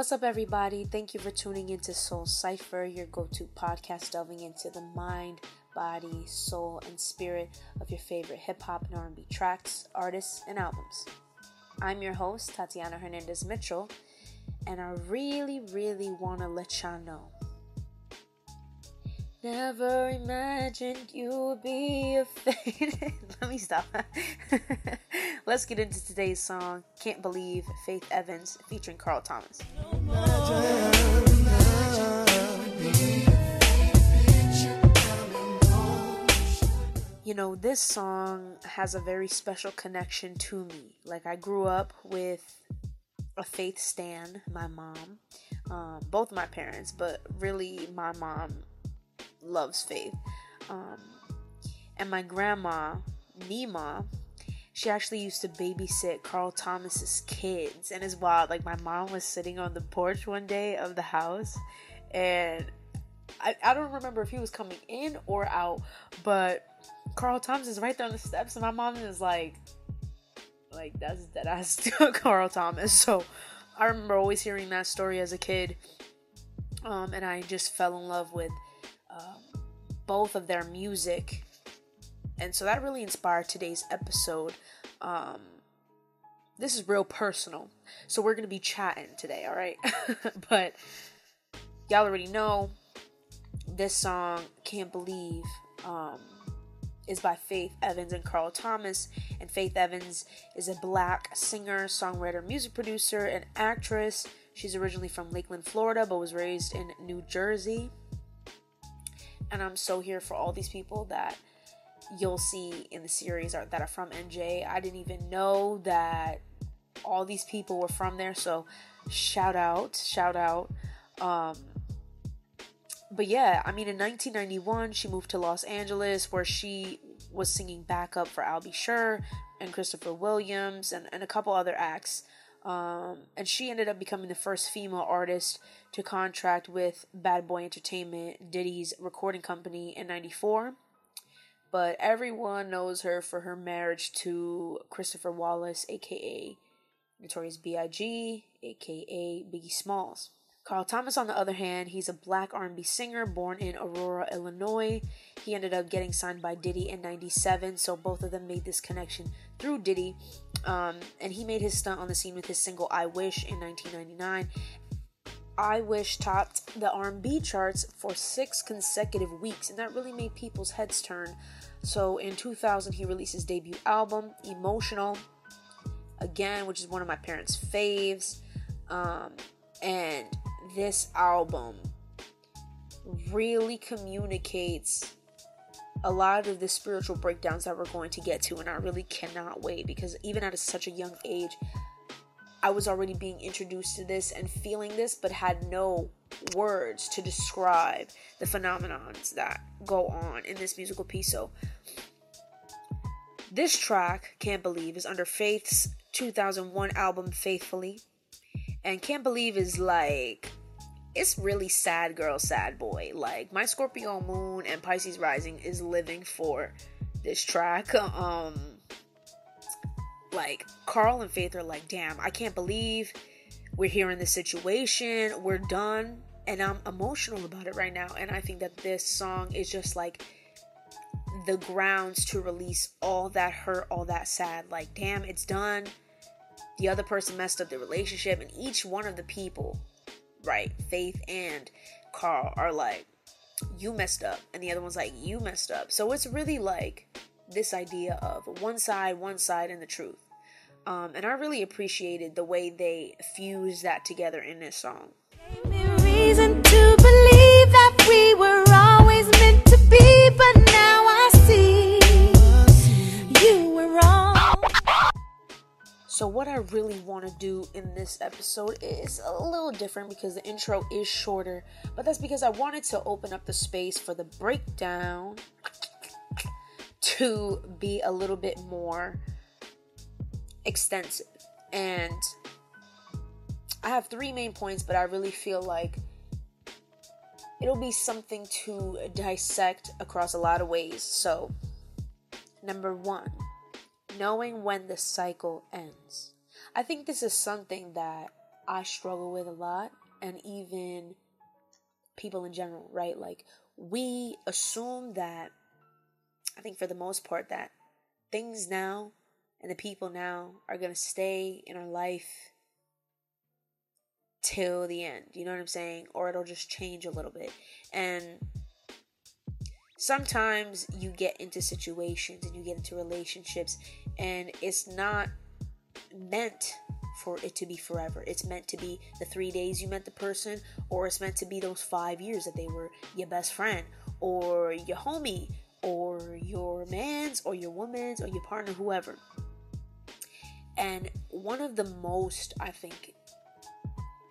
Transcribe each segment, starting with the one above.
What's up, everybody? Thank you for tuning into Soul Cipher, your go to podcast delving into the mind, body, soul, and spirit of your favorite hip hop and R&B tracks, artists, and albums. I'm your host, Tatiana Hernandez Mitchell, and I really, really want to let y'all know Never imagined you would be a fan. Let me stop. Let's get into today's song, Can't Believe, Faith Evans, featuring Carl Thomas. You know, this song has a very special connection to me. Like, I grew up with a faith stan, my mom, um, both my parents, but really my mom loves faith. Um, and my grandma, Nima, she actually used to babysit Carl Thomas's kids, and it's wild. Like my mom was sitting on the porch one day of the house, and I, I don't remember if he was coming in or out, but Carl Thomas is right there on the steps, and my mom is like, like that's that ass Carl Thomas. So I remember always hearing that story as a kid, um, and I just fell in love with um, both of their music. And so that really inspired today's episode. Um, this is real personal. So we're going to be chatting today, all right? but y'all already know this song, Can't Believe, um, is by Faith Evans and Carl Thomas. And Faith Evans is a black singer, songwriter, music producer, and actress. She's originally from Lakeland, Florida, but was raised in New Jersey and I'm so here for all these people that you'll see in the series are, that are from NJ. I didn't even know that all these people were from there, so shout out, shout out. Um, but yeah, I mean, in 1991, she moved to Los Angeles where she was singing backup for Al B. Sure and Christopher Williams and, and a couple other acts. Um, and she ended up becoming the first female artist to contract with Bad Boy Entertainment, Diddy's recording company, in 94. But everyone knows her for her marriage to Christopher Wallace, aka Notorious B.I.G., aka Biggie Smalls. Carl Thomas, on the other hand, he's a black R&B singer born in Aurora, Illinois. He ended up getting signed by Diddy in 97, so both of them made this connection through Diddy. Um, and he made his stunt on the scene with his single I Wish in 1999. I Wish topped the R&B charts for 6 consecutive weeks, and that really made people's heads turn. So in 2000 he released his debut album, Emotional, again, which is one of my parents' faves. Um, and this album really communicates a lot of the spiritual breakdowns that we're going to get to, and I really cannot wait because even at such a young age, I was already being introduced to this and feeling this, but had no words to describe the phenomenons that go on in this musical piece. So, this track, Can't Believe, is under Faith's 2001 album Faithfully. And Can't Believe is like it's really sad girl, sad boy. Like my Scorpio moon and Pisces rising is living for this track. Um like Carl and Faith are like, damn, I can't believe we're here in this situation. We're done. And I'm emotional about it right now. And I think that this song is just like the grounds to release all that hurt, all that sad. Like, damn, it's done. The other person messed up the relationship, and each one of the people right? Faith and Carl are like, you messed up. And the other one's like, you messed up. So it's really like this idea of one side, one side, and the truth. Um, and I really appreciated the way they fused that together in this song. reason to believe that we were always meant to be, but now I see you were wrong. So, what I really want to do in this episode is a little different because the intro is shorter, but that's because I wanted to open up the space for the breakdown to be a little bit more extensive. And I have three main points, but I really feel like it'll be something to dissect across a lot of ways. So, number one knowing when the cycle ends. I think this is something that I struggle with a lot, and even people in general, right? Like, we assume that, I think for the most part, that things now and the people now are going to stay in our life till the end. You know what I'm saying? Or it'll just change a little bit. And sometimes you get into situations and you get into relationships and it's not meant for it to be forever. It's meant to be the three days you met the person, or it's meant to be those five years that they were your best friend, or your homie, or your man's, or your woman's, or your partner, whoever. And one of the most, I think,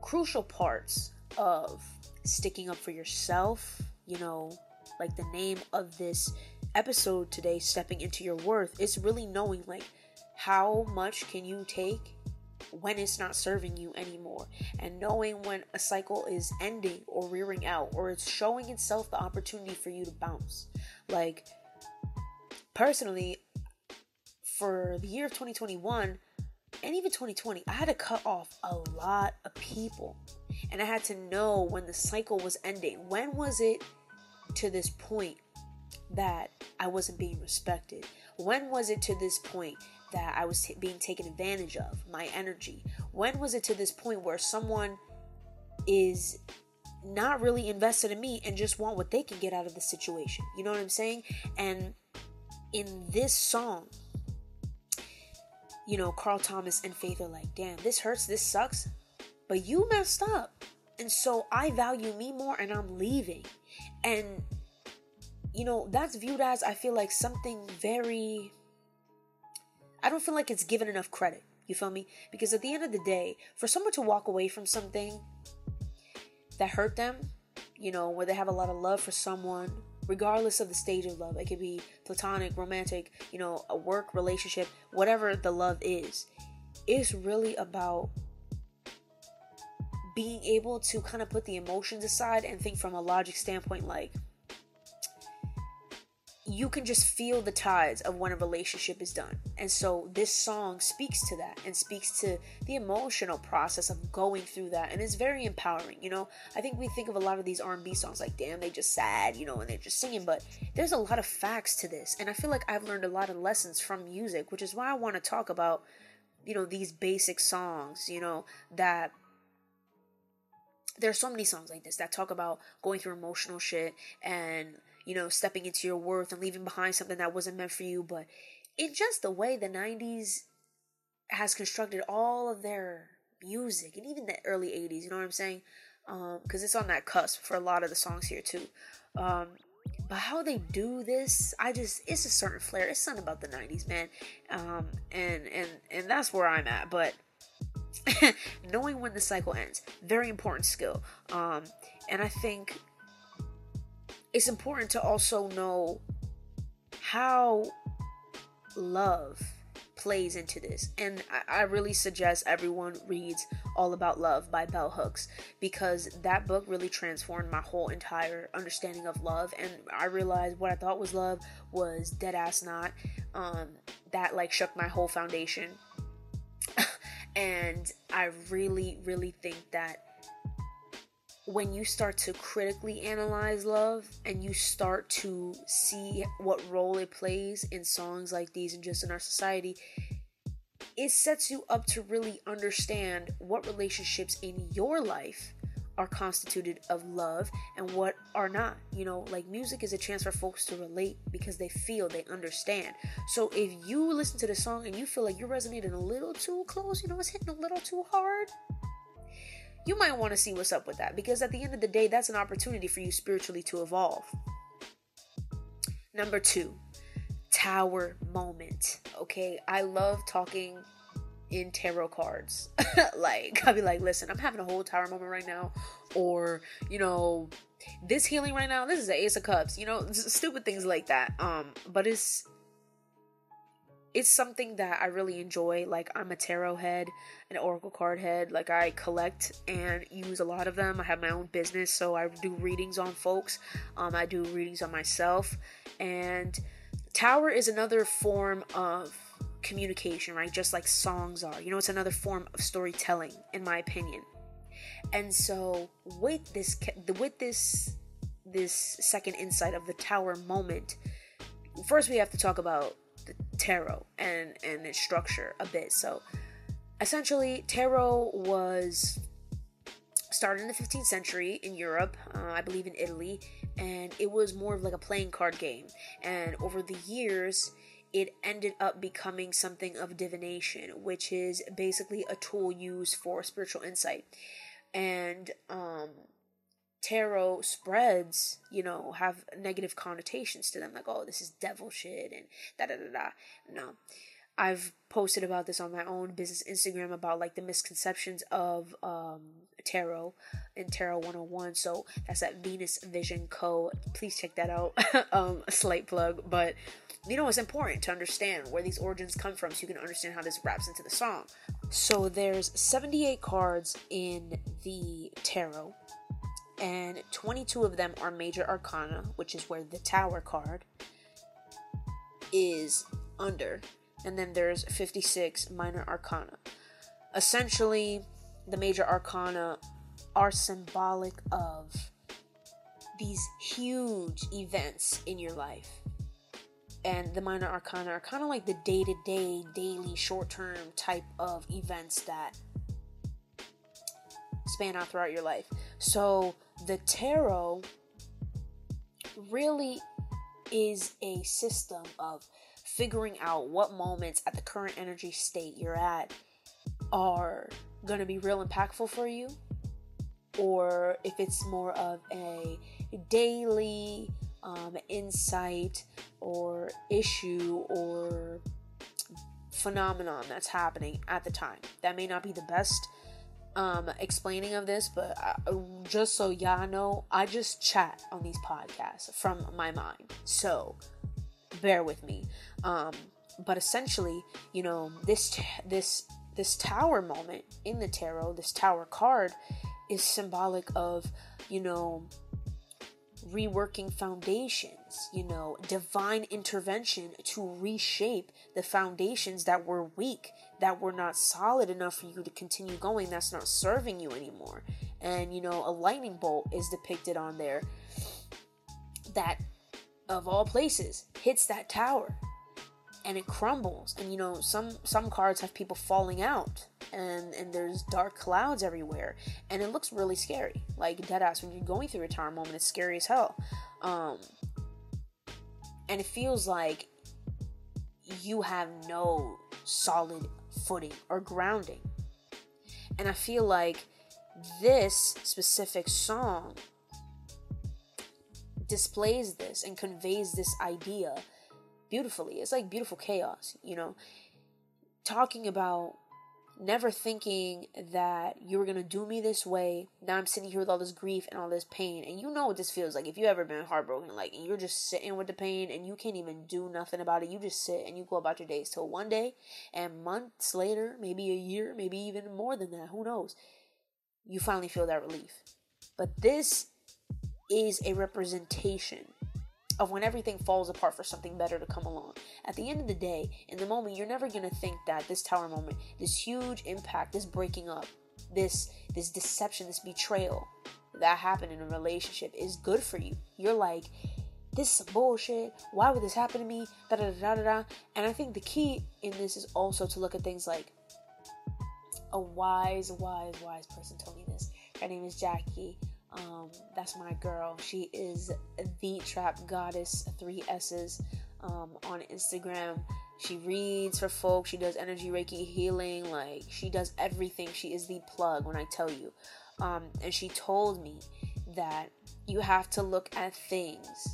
crucial parts of sticking up for yourself, you know, like the name of this episode today, Stepping into Your Worth, is really knowing, like, how much can you take when it's not serving you anymore? And knowing when a cycle is ending or rearing out or it's showing itself the opportunity for you to bounce. Like personally for the year of 2021 and even 2020 i had to cut off a lot of people and i had to know when the cycle was ending when was it to this point that i wasn't being respected when was it to this point that I was t- being taken advantage of, my energy? When was it to this point where someone is not really invested in me and just want what they can get out of the situation? You know what I'm saying? And in this song, you know, Carl Thomas and Faith are like, damn, this hurts, this sucks, but you messed up. And so I value me more and I'm leaving. And, you know, that's viewed as, I feel like, something very I don't feel like it's given enough credit. You feel me? Because at the end of the day, for someone to walk away from something that hurt them, you know, where they have a lot of love for someone, regardless of the stage of love, it could be platonic, romantic, you know, a work relationship, whatever the love is, It's really about being able to kind of put the emotions aside and think from a logic standpoint like, you can just feel the tides of when a relationship is done. And so this song speaks to that and speaks to the emotional process of going through that and it's very empowering, you know? I think we think of a lot of these R&B songs like damn they just sad, you know, and they're just singing, but there's a lot of facts to this. And I feel like I've learned a lot of lessons from music, which is why I want to talk about you know these basic songs, you know, that there's so many songs like this that talk about going through emotional shit and you know, stepping into your worth and leaving behind something that wasn't meant for you. But in just the way the 90s has constructed all of their music and even the early 80s, you know what I'm saying? Because um, it's on that cusp for a lot of the songs here, too. Um, but how they do this, I just it's a certain flair. It's something about the '90s, man, um, and and and that's where I'm at. But knowing when the cycle ends, very important skill. Um, and I think it's important to also know how love plays into this. And I, I, really suggest everyone reads All About Love by Bell Hooks because that book really transformed my whole entire understanding of love. And I realized what I thought was love was dead ass not. Um, that like shook my whole foundation. and I really, really think that when you start to critically analyze love and you start to see what role it plays in songs like these and just in our society, it sets you up to really understand what relationships in your life are constituted of love and what are not. You know, like music is a chance for folks to relate because they feel, they understand. So if you listen to the song and you feel like you're resonating a little too close, you know, it's hitting a little too hard, you might want to see what's up with that because at the end of the day, that's an opportunity for you spiritually to evolve. Number two, tower moment. Okay, I love talking in tarot cards. like, I'll be like, listen, I'm having a whole tower moment right now, or you know, this healing right now. This is the Ace of Cups. You know, stupid things like that. Um, but it's it's something that I really enjoy. Like I'm a tarot head, an oracle card head. Like I collect and use a lot of them. I have my own business, so I do readings on folks. Um, I do readings on myself, and tarot is another form of communication, right? Just like songs are. You know, it's another form of storytelling, in my opinion. And so, with this, with this, this second insight of the tower moment, first we have to talk about tarot and and its structure a bit. So, essentially, tarot was started in the 15th century in Europe, uh, I believe in Italy, and it was more of like a playing card game. And over the years, it ended up becoming something of divination, which is basically a tool used for spiritual insight. And um, tarot spreads, you know, have negative connotations to them, like, oh, this is devil shit and da da da da. No. I've posted about this on my own business Instagram about like the misconceptions of um, tarot and tarot 101 so that's at venus vision co. Please check that out. Um, a slight plug but you know it's important to understand where these origins come from so you can understand how this wraps into the song. So there's 78 cards in the tarot and 22 of them are major arcana which is where the tower card is under and then there's 56 minor arcana. Essentially, the major arcana are symbolic of these huge events in your life. And the minor arcana are kind of like the day to day, daily, short term type of events that span out throughout your life. So the tarot really is a system of figuring out what moments at the current energy state you're at are going to be real impactful for you or if it's more of a daily um, insight or issue or phenomenon that's happening at the time. That may not be the best um, explaining of this, but I, just so y'all know, I just chat on these podcasts from my mind. So bear with me. Um, but essentially, you know, this this this tower moment in the tarot, this tower card, is symbolic of, you know, reworking foundations, you know, divine intervention to reshape the foundations that were weak, that were not solid enough for you to continue going, that's not serving you anymore. And, you know, a lightning bolt is depicted on there that of all places, hits that tower and it crumbles. And you know, some some cards have people falling out and and there's dark clouds everywhere and it looks really scary. Like deadass when you're going through a tower moment, it's scary as hell. Um and it feels like you have no solid footing or grounding. And I feel like this specific song displays this and conveys this idea beautifully. It's like beautiful chaos, you know. Talking about never thinking that you were gonna do me this way. Now I'm sitting here with all this grief and all this pain, and you know what this feels like. If you ever been heartbroken, like and you're just sitting with the pain and you can't even do nothing about it. You just sit and you go about your days till one day, and months later, maybe a year, maybe even more than that. Who knows? You finally feel that relief. But this is a representation of when everything falls apart for something better to come along. At the end of the day, in the moment, you're never going to think that this tower moment, this huge impact, this breaking up, this this deception, this betrayal that happened in a relationship is good for you. You're like, this is bullshit. Why would this happen to me? Da da da da da. And I think the key in this is also to look at things like a wise, wise, wise person told me this. Her name is Jackie. Um, that's my girl. She is the trap goddess, three S's um, on Instagram. She reads for folks. She does energy reiki healing. Like she does everything. She is the plug when I tell you. Um, and she told me that you have to look at things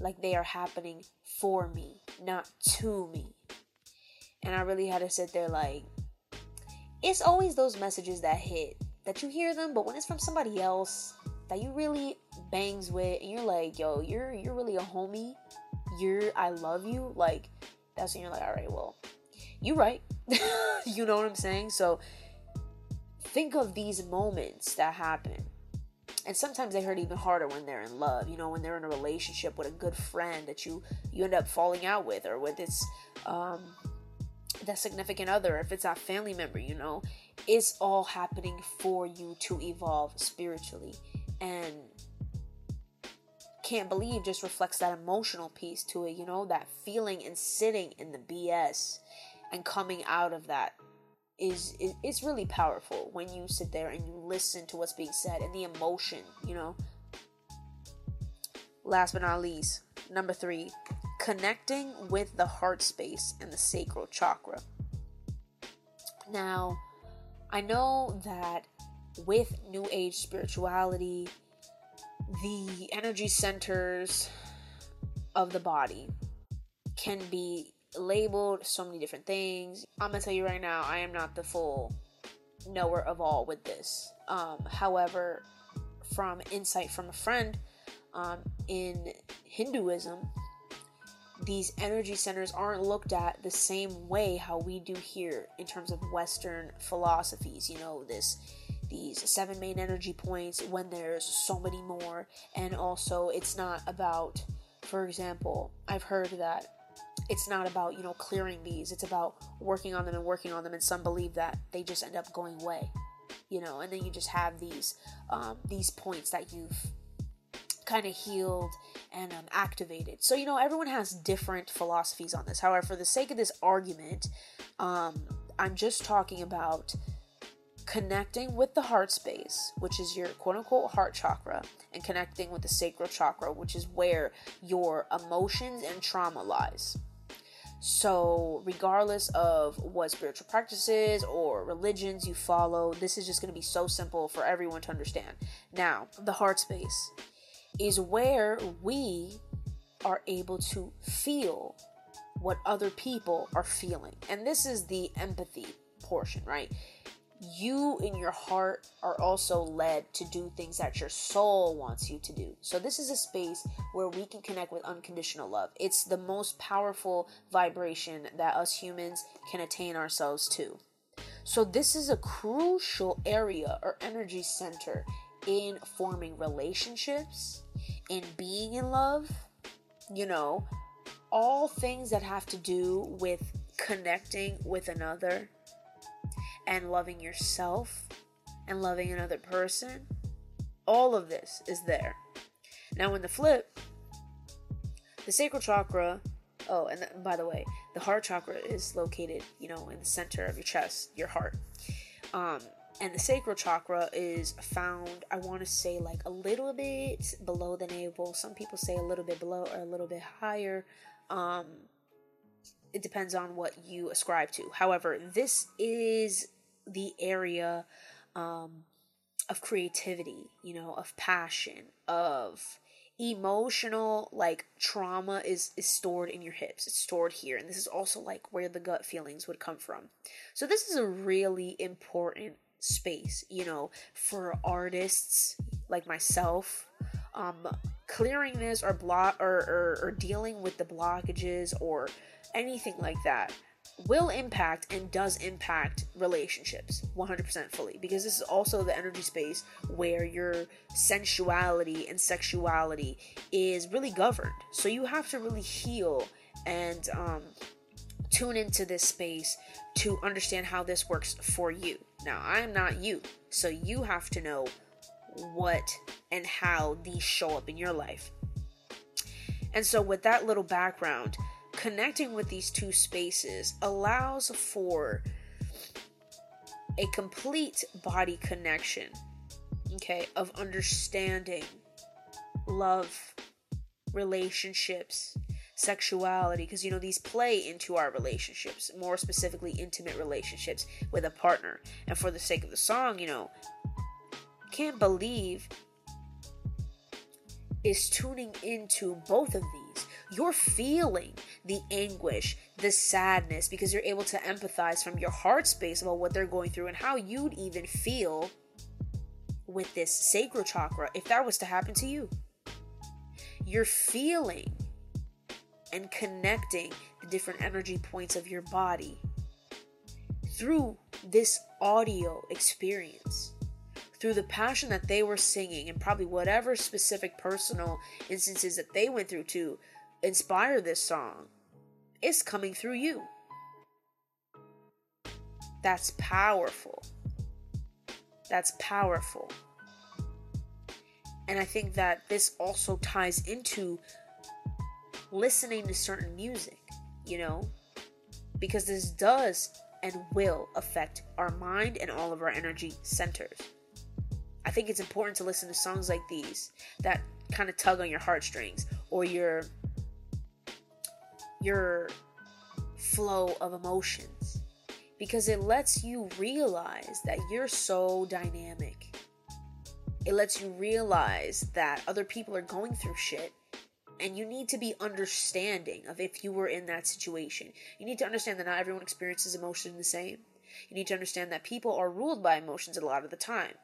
like they are happening for me, not to me. And I really had to sit there like, it's always those messages that hit that you hear them, but when it's from somebody else that you really bangs with and you're like, yo, you're you're really a homie, you're I love you, like that's when you're like, all right, well, you right. you know what I'm saying? So think of these moments that happen. And sometimes they hurt even harder when they're in love, you know, when they're in a relationship with a good friend that you you end up falling out with or with this um that significant other, if it's that family member, you know, it's all happening for you to evolve spiritually. And can't believe just reflects that emotional piece to it, you know, that feeling and sitting in the BS and coming out of that is it's really powerful when you sit there and you listen to what's being said and the emotion, you know. Last but not least, number 3, connecting with the heart space and the sacral chakra. Now, I know that with new age spirituality, the energy centers of the body can be labeled so many different things. I'm gonna tell you right now, I am not the full knower of all with this. Um, however, from insight from a friend um, in Hinduism, these energy centers aren't looked at the same way how we do here in terms of Western philosophies. You know, this these seven main energy points when there's so many more, and also it's not about, for example, I've heard that it's not about you know clearing these it's about working on them and working on them and some believe that they just end up going away you know and then you just have these um, these points that you've kind of healed and um, activated so you know everyone has different philosophies on this however for the sake of this argument um, i'm just talking about connecting with the heart space, which is your quote unquote heart chakra, and connecting with the sacral chakra, which is where your emotions and trauma lies. So, regardless of what spiritual practices or religions you follow, this is just going to be so simple for everyone to understand. Now, the heart space is where we are able to feel what other people are feeling. And this is the empathy portion, right? you in your heart are also led to do things that your soul wants you to do. So, this is a space where we can connect with unconditional love. It's the most powerful vibration that us humans can attain ourselves to. So, this is a crucial area or energy center in forming relationships, in being in love, you know, all things that have to do with connecting with another and loving yourself and loving another person. All of this is there. Now, in the flip, the sacral chakra, oh, and the, by the way, the heart chakra is located, you know, in the center of your chest, your heart. Um, and the sacral chakra is found, I want to say, like a little bit below the navel. Some people say a little bit below or a little bit higher. Um, it depends on what you ascribe to. However, this is the area um, of creativity, you know, of passion, of emotional like trauma is is stored in your hips it's stored here and this is also like where the gut feelings would come from so this is a really important space you know for artists like myself um clearing this or block or, or, or dealing with the blockages or anything like that will impact and does impact relationships 100% fully because this is also the energy space where your sensuality and sexuality is really governed. So you have to really heal and um, tune into this space to understand how this works for you. Now, I'm not you, so you have to know what and how these show up in your life. And so, with that little background, connecting with these two spaces allows for a complete body connection, okay, of understanding love, relationships, sexuality, because you know, these play into our relationships, more specifically, intimate relationships with a partner. And for the sake of the song, you know, can't believe is tuning into both of these. You're feeling the anguish, the sadness, because you're able to empathize from your heart space about what they're going through and how you'd even feel with this sacral chakra if that was to happen to you. You're feeling and connecting the different energy points of your body through this audio experience through the passion that they were singing and probably whatever specific personal instances that they went through to inspire this song is coming through you. That's powerful. That's powerful. And I think that this also ties into listening to certain music, you know? Because this does and will affect our mind and all of our energy centers. I think it's important to listen to songs like these that kind of tug on your heartstrings or your your flow of emotions because it lets you realize that you're so dynamic. It lets you realize that other people are going through shit and you need to be understanding of if you were in that situation. You need to understand that not everyone experiences emotion the same. You need to understand that people are ruled by emotions a lot of the time.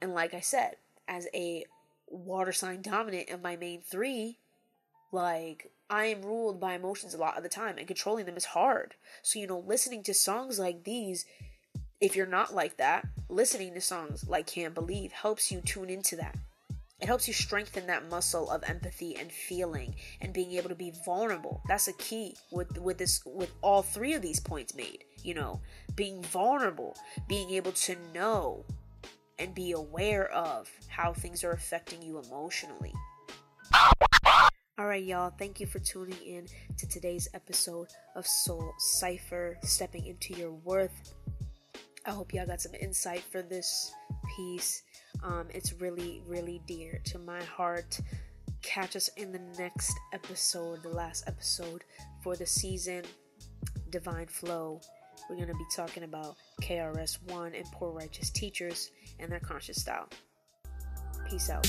And like I said, as a water sign dominant of my main three, like I am ruled by emotions a lot of the time, and controlling them is hard. So, you know, listening to songs like these, if you're not like that, listening to songs like Can't Believe helps you tune into that. It helps you strengthen that muscle of empathy and feeling and being able to be vulnerable. That's a key with with this with all three of these points made. You know, being vulnerable, being able to know and be aware of how things are affecting you emotionally. Alright, y'all, thank you for tuning in to today's episode of Soul Cypher Stepping into Your Worth. I hope y'all got some insight for this piece. Um, it's really, really dear to my heart. Catch us in the next episode, the last episode for the season, Divine Flow. We're going to be talking about KRS One and Poor Righteous Teachers and their conscious style. Peace out.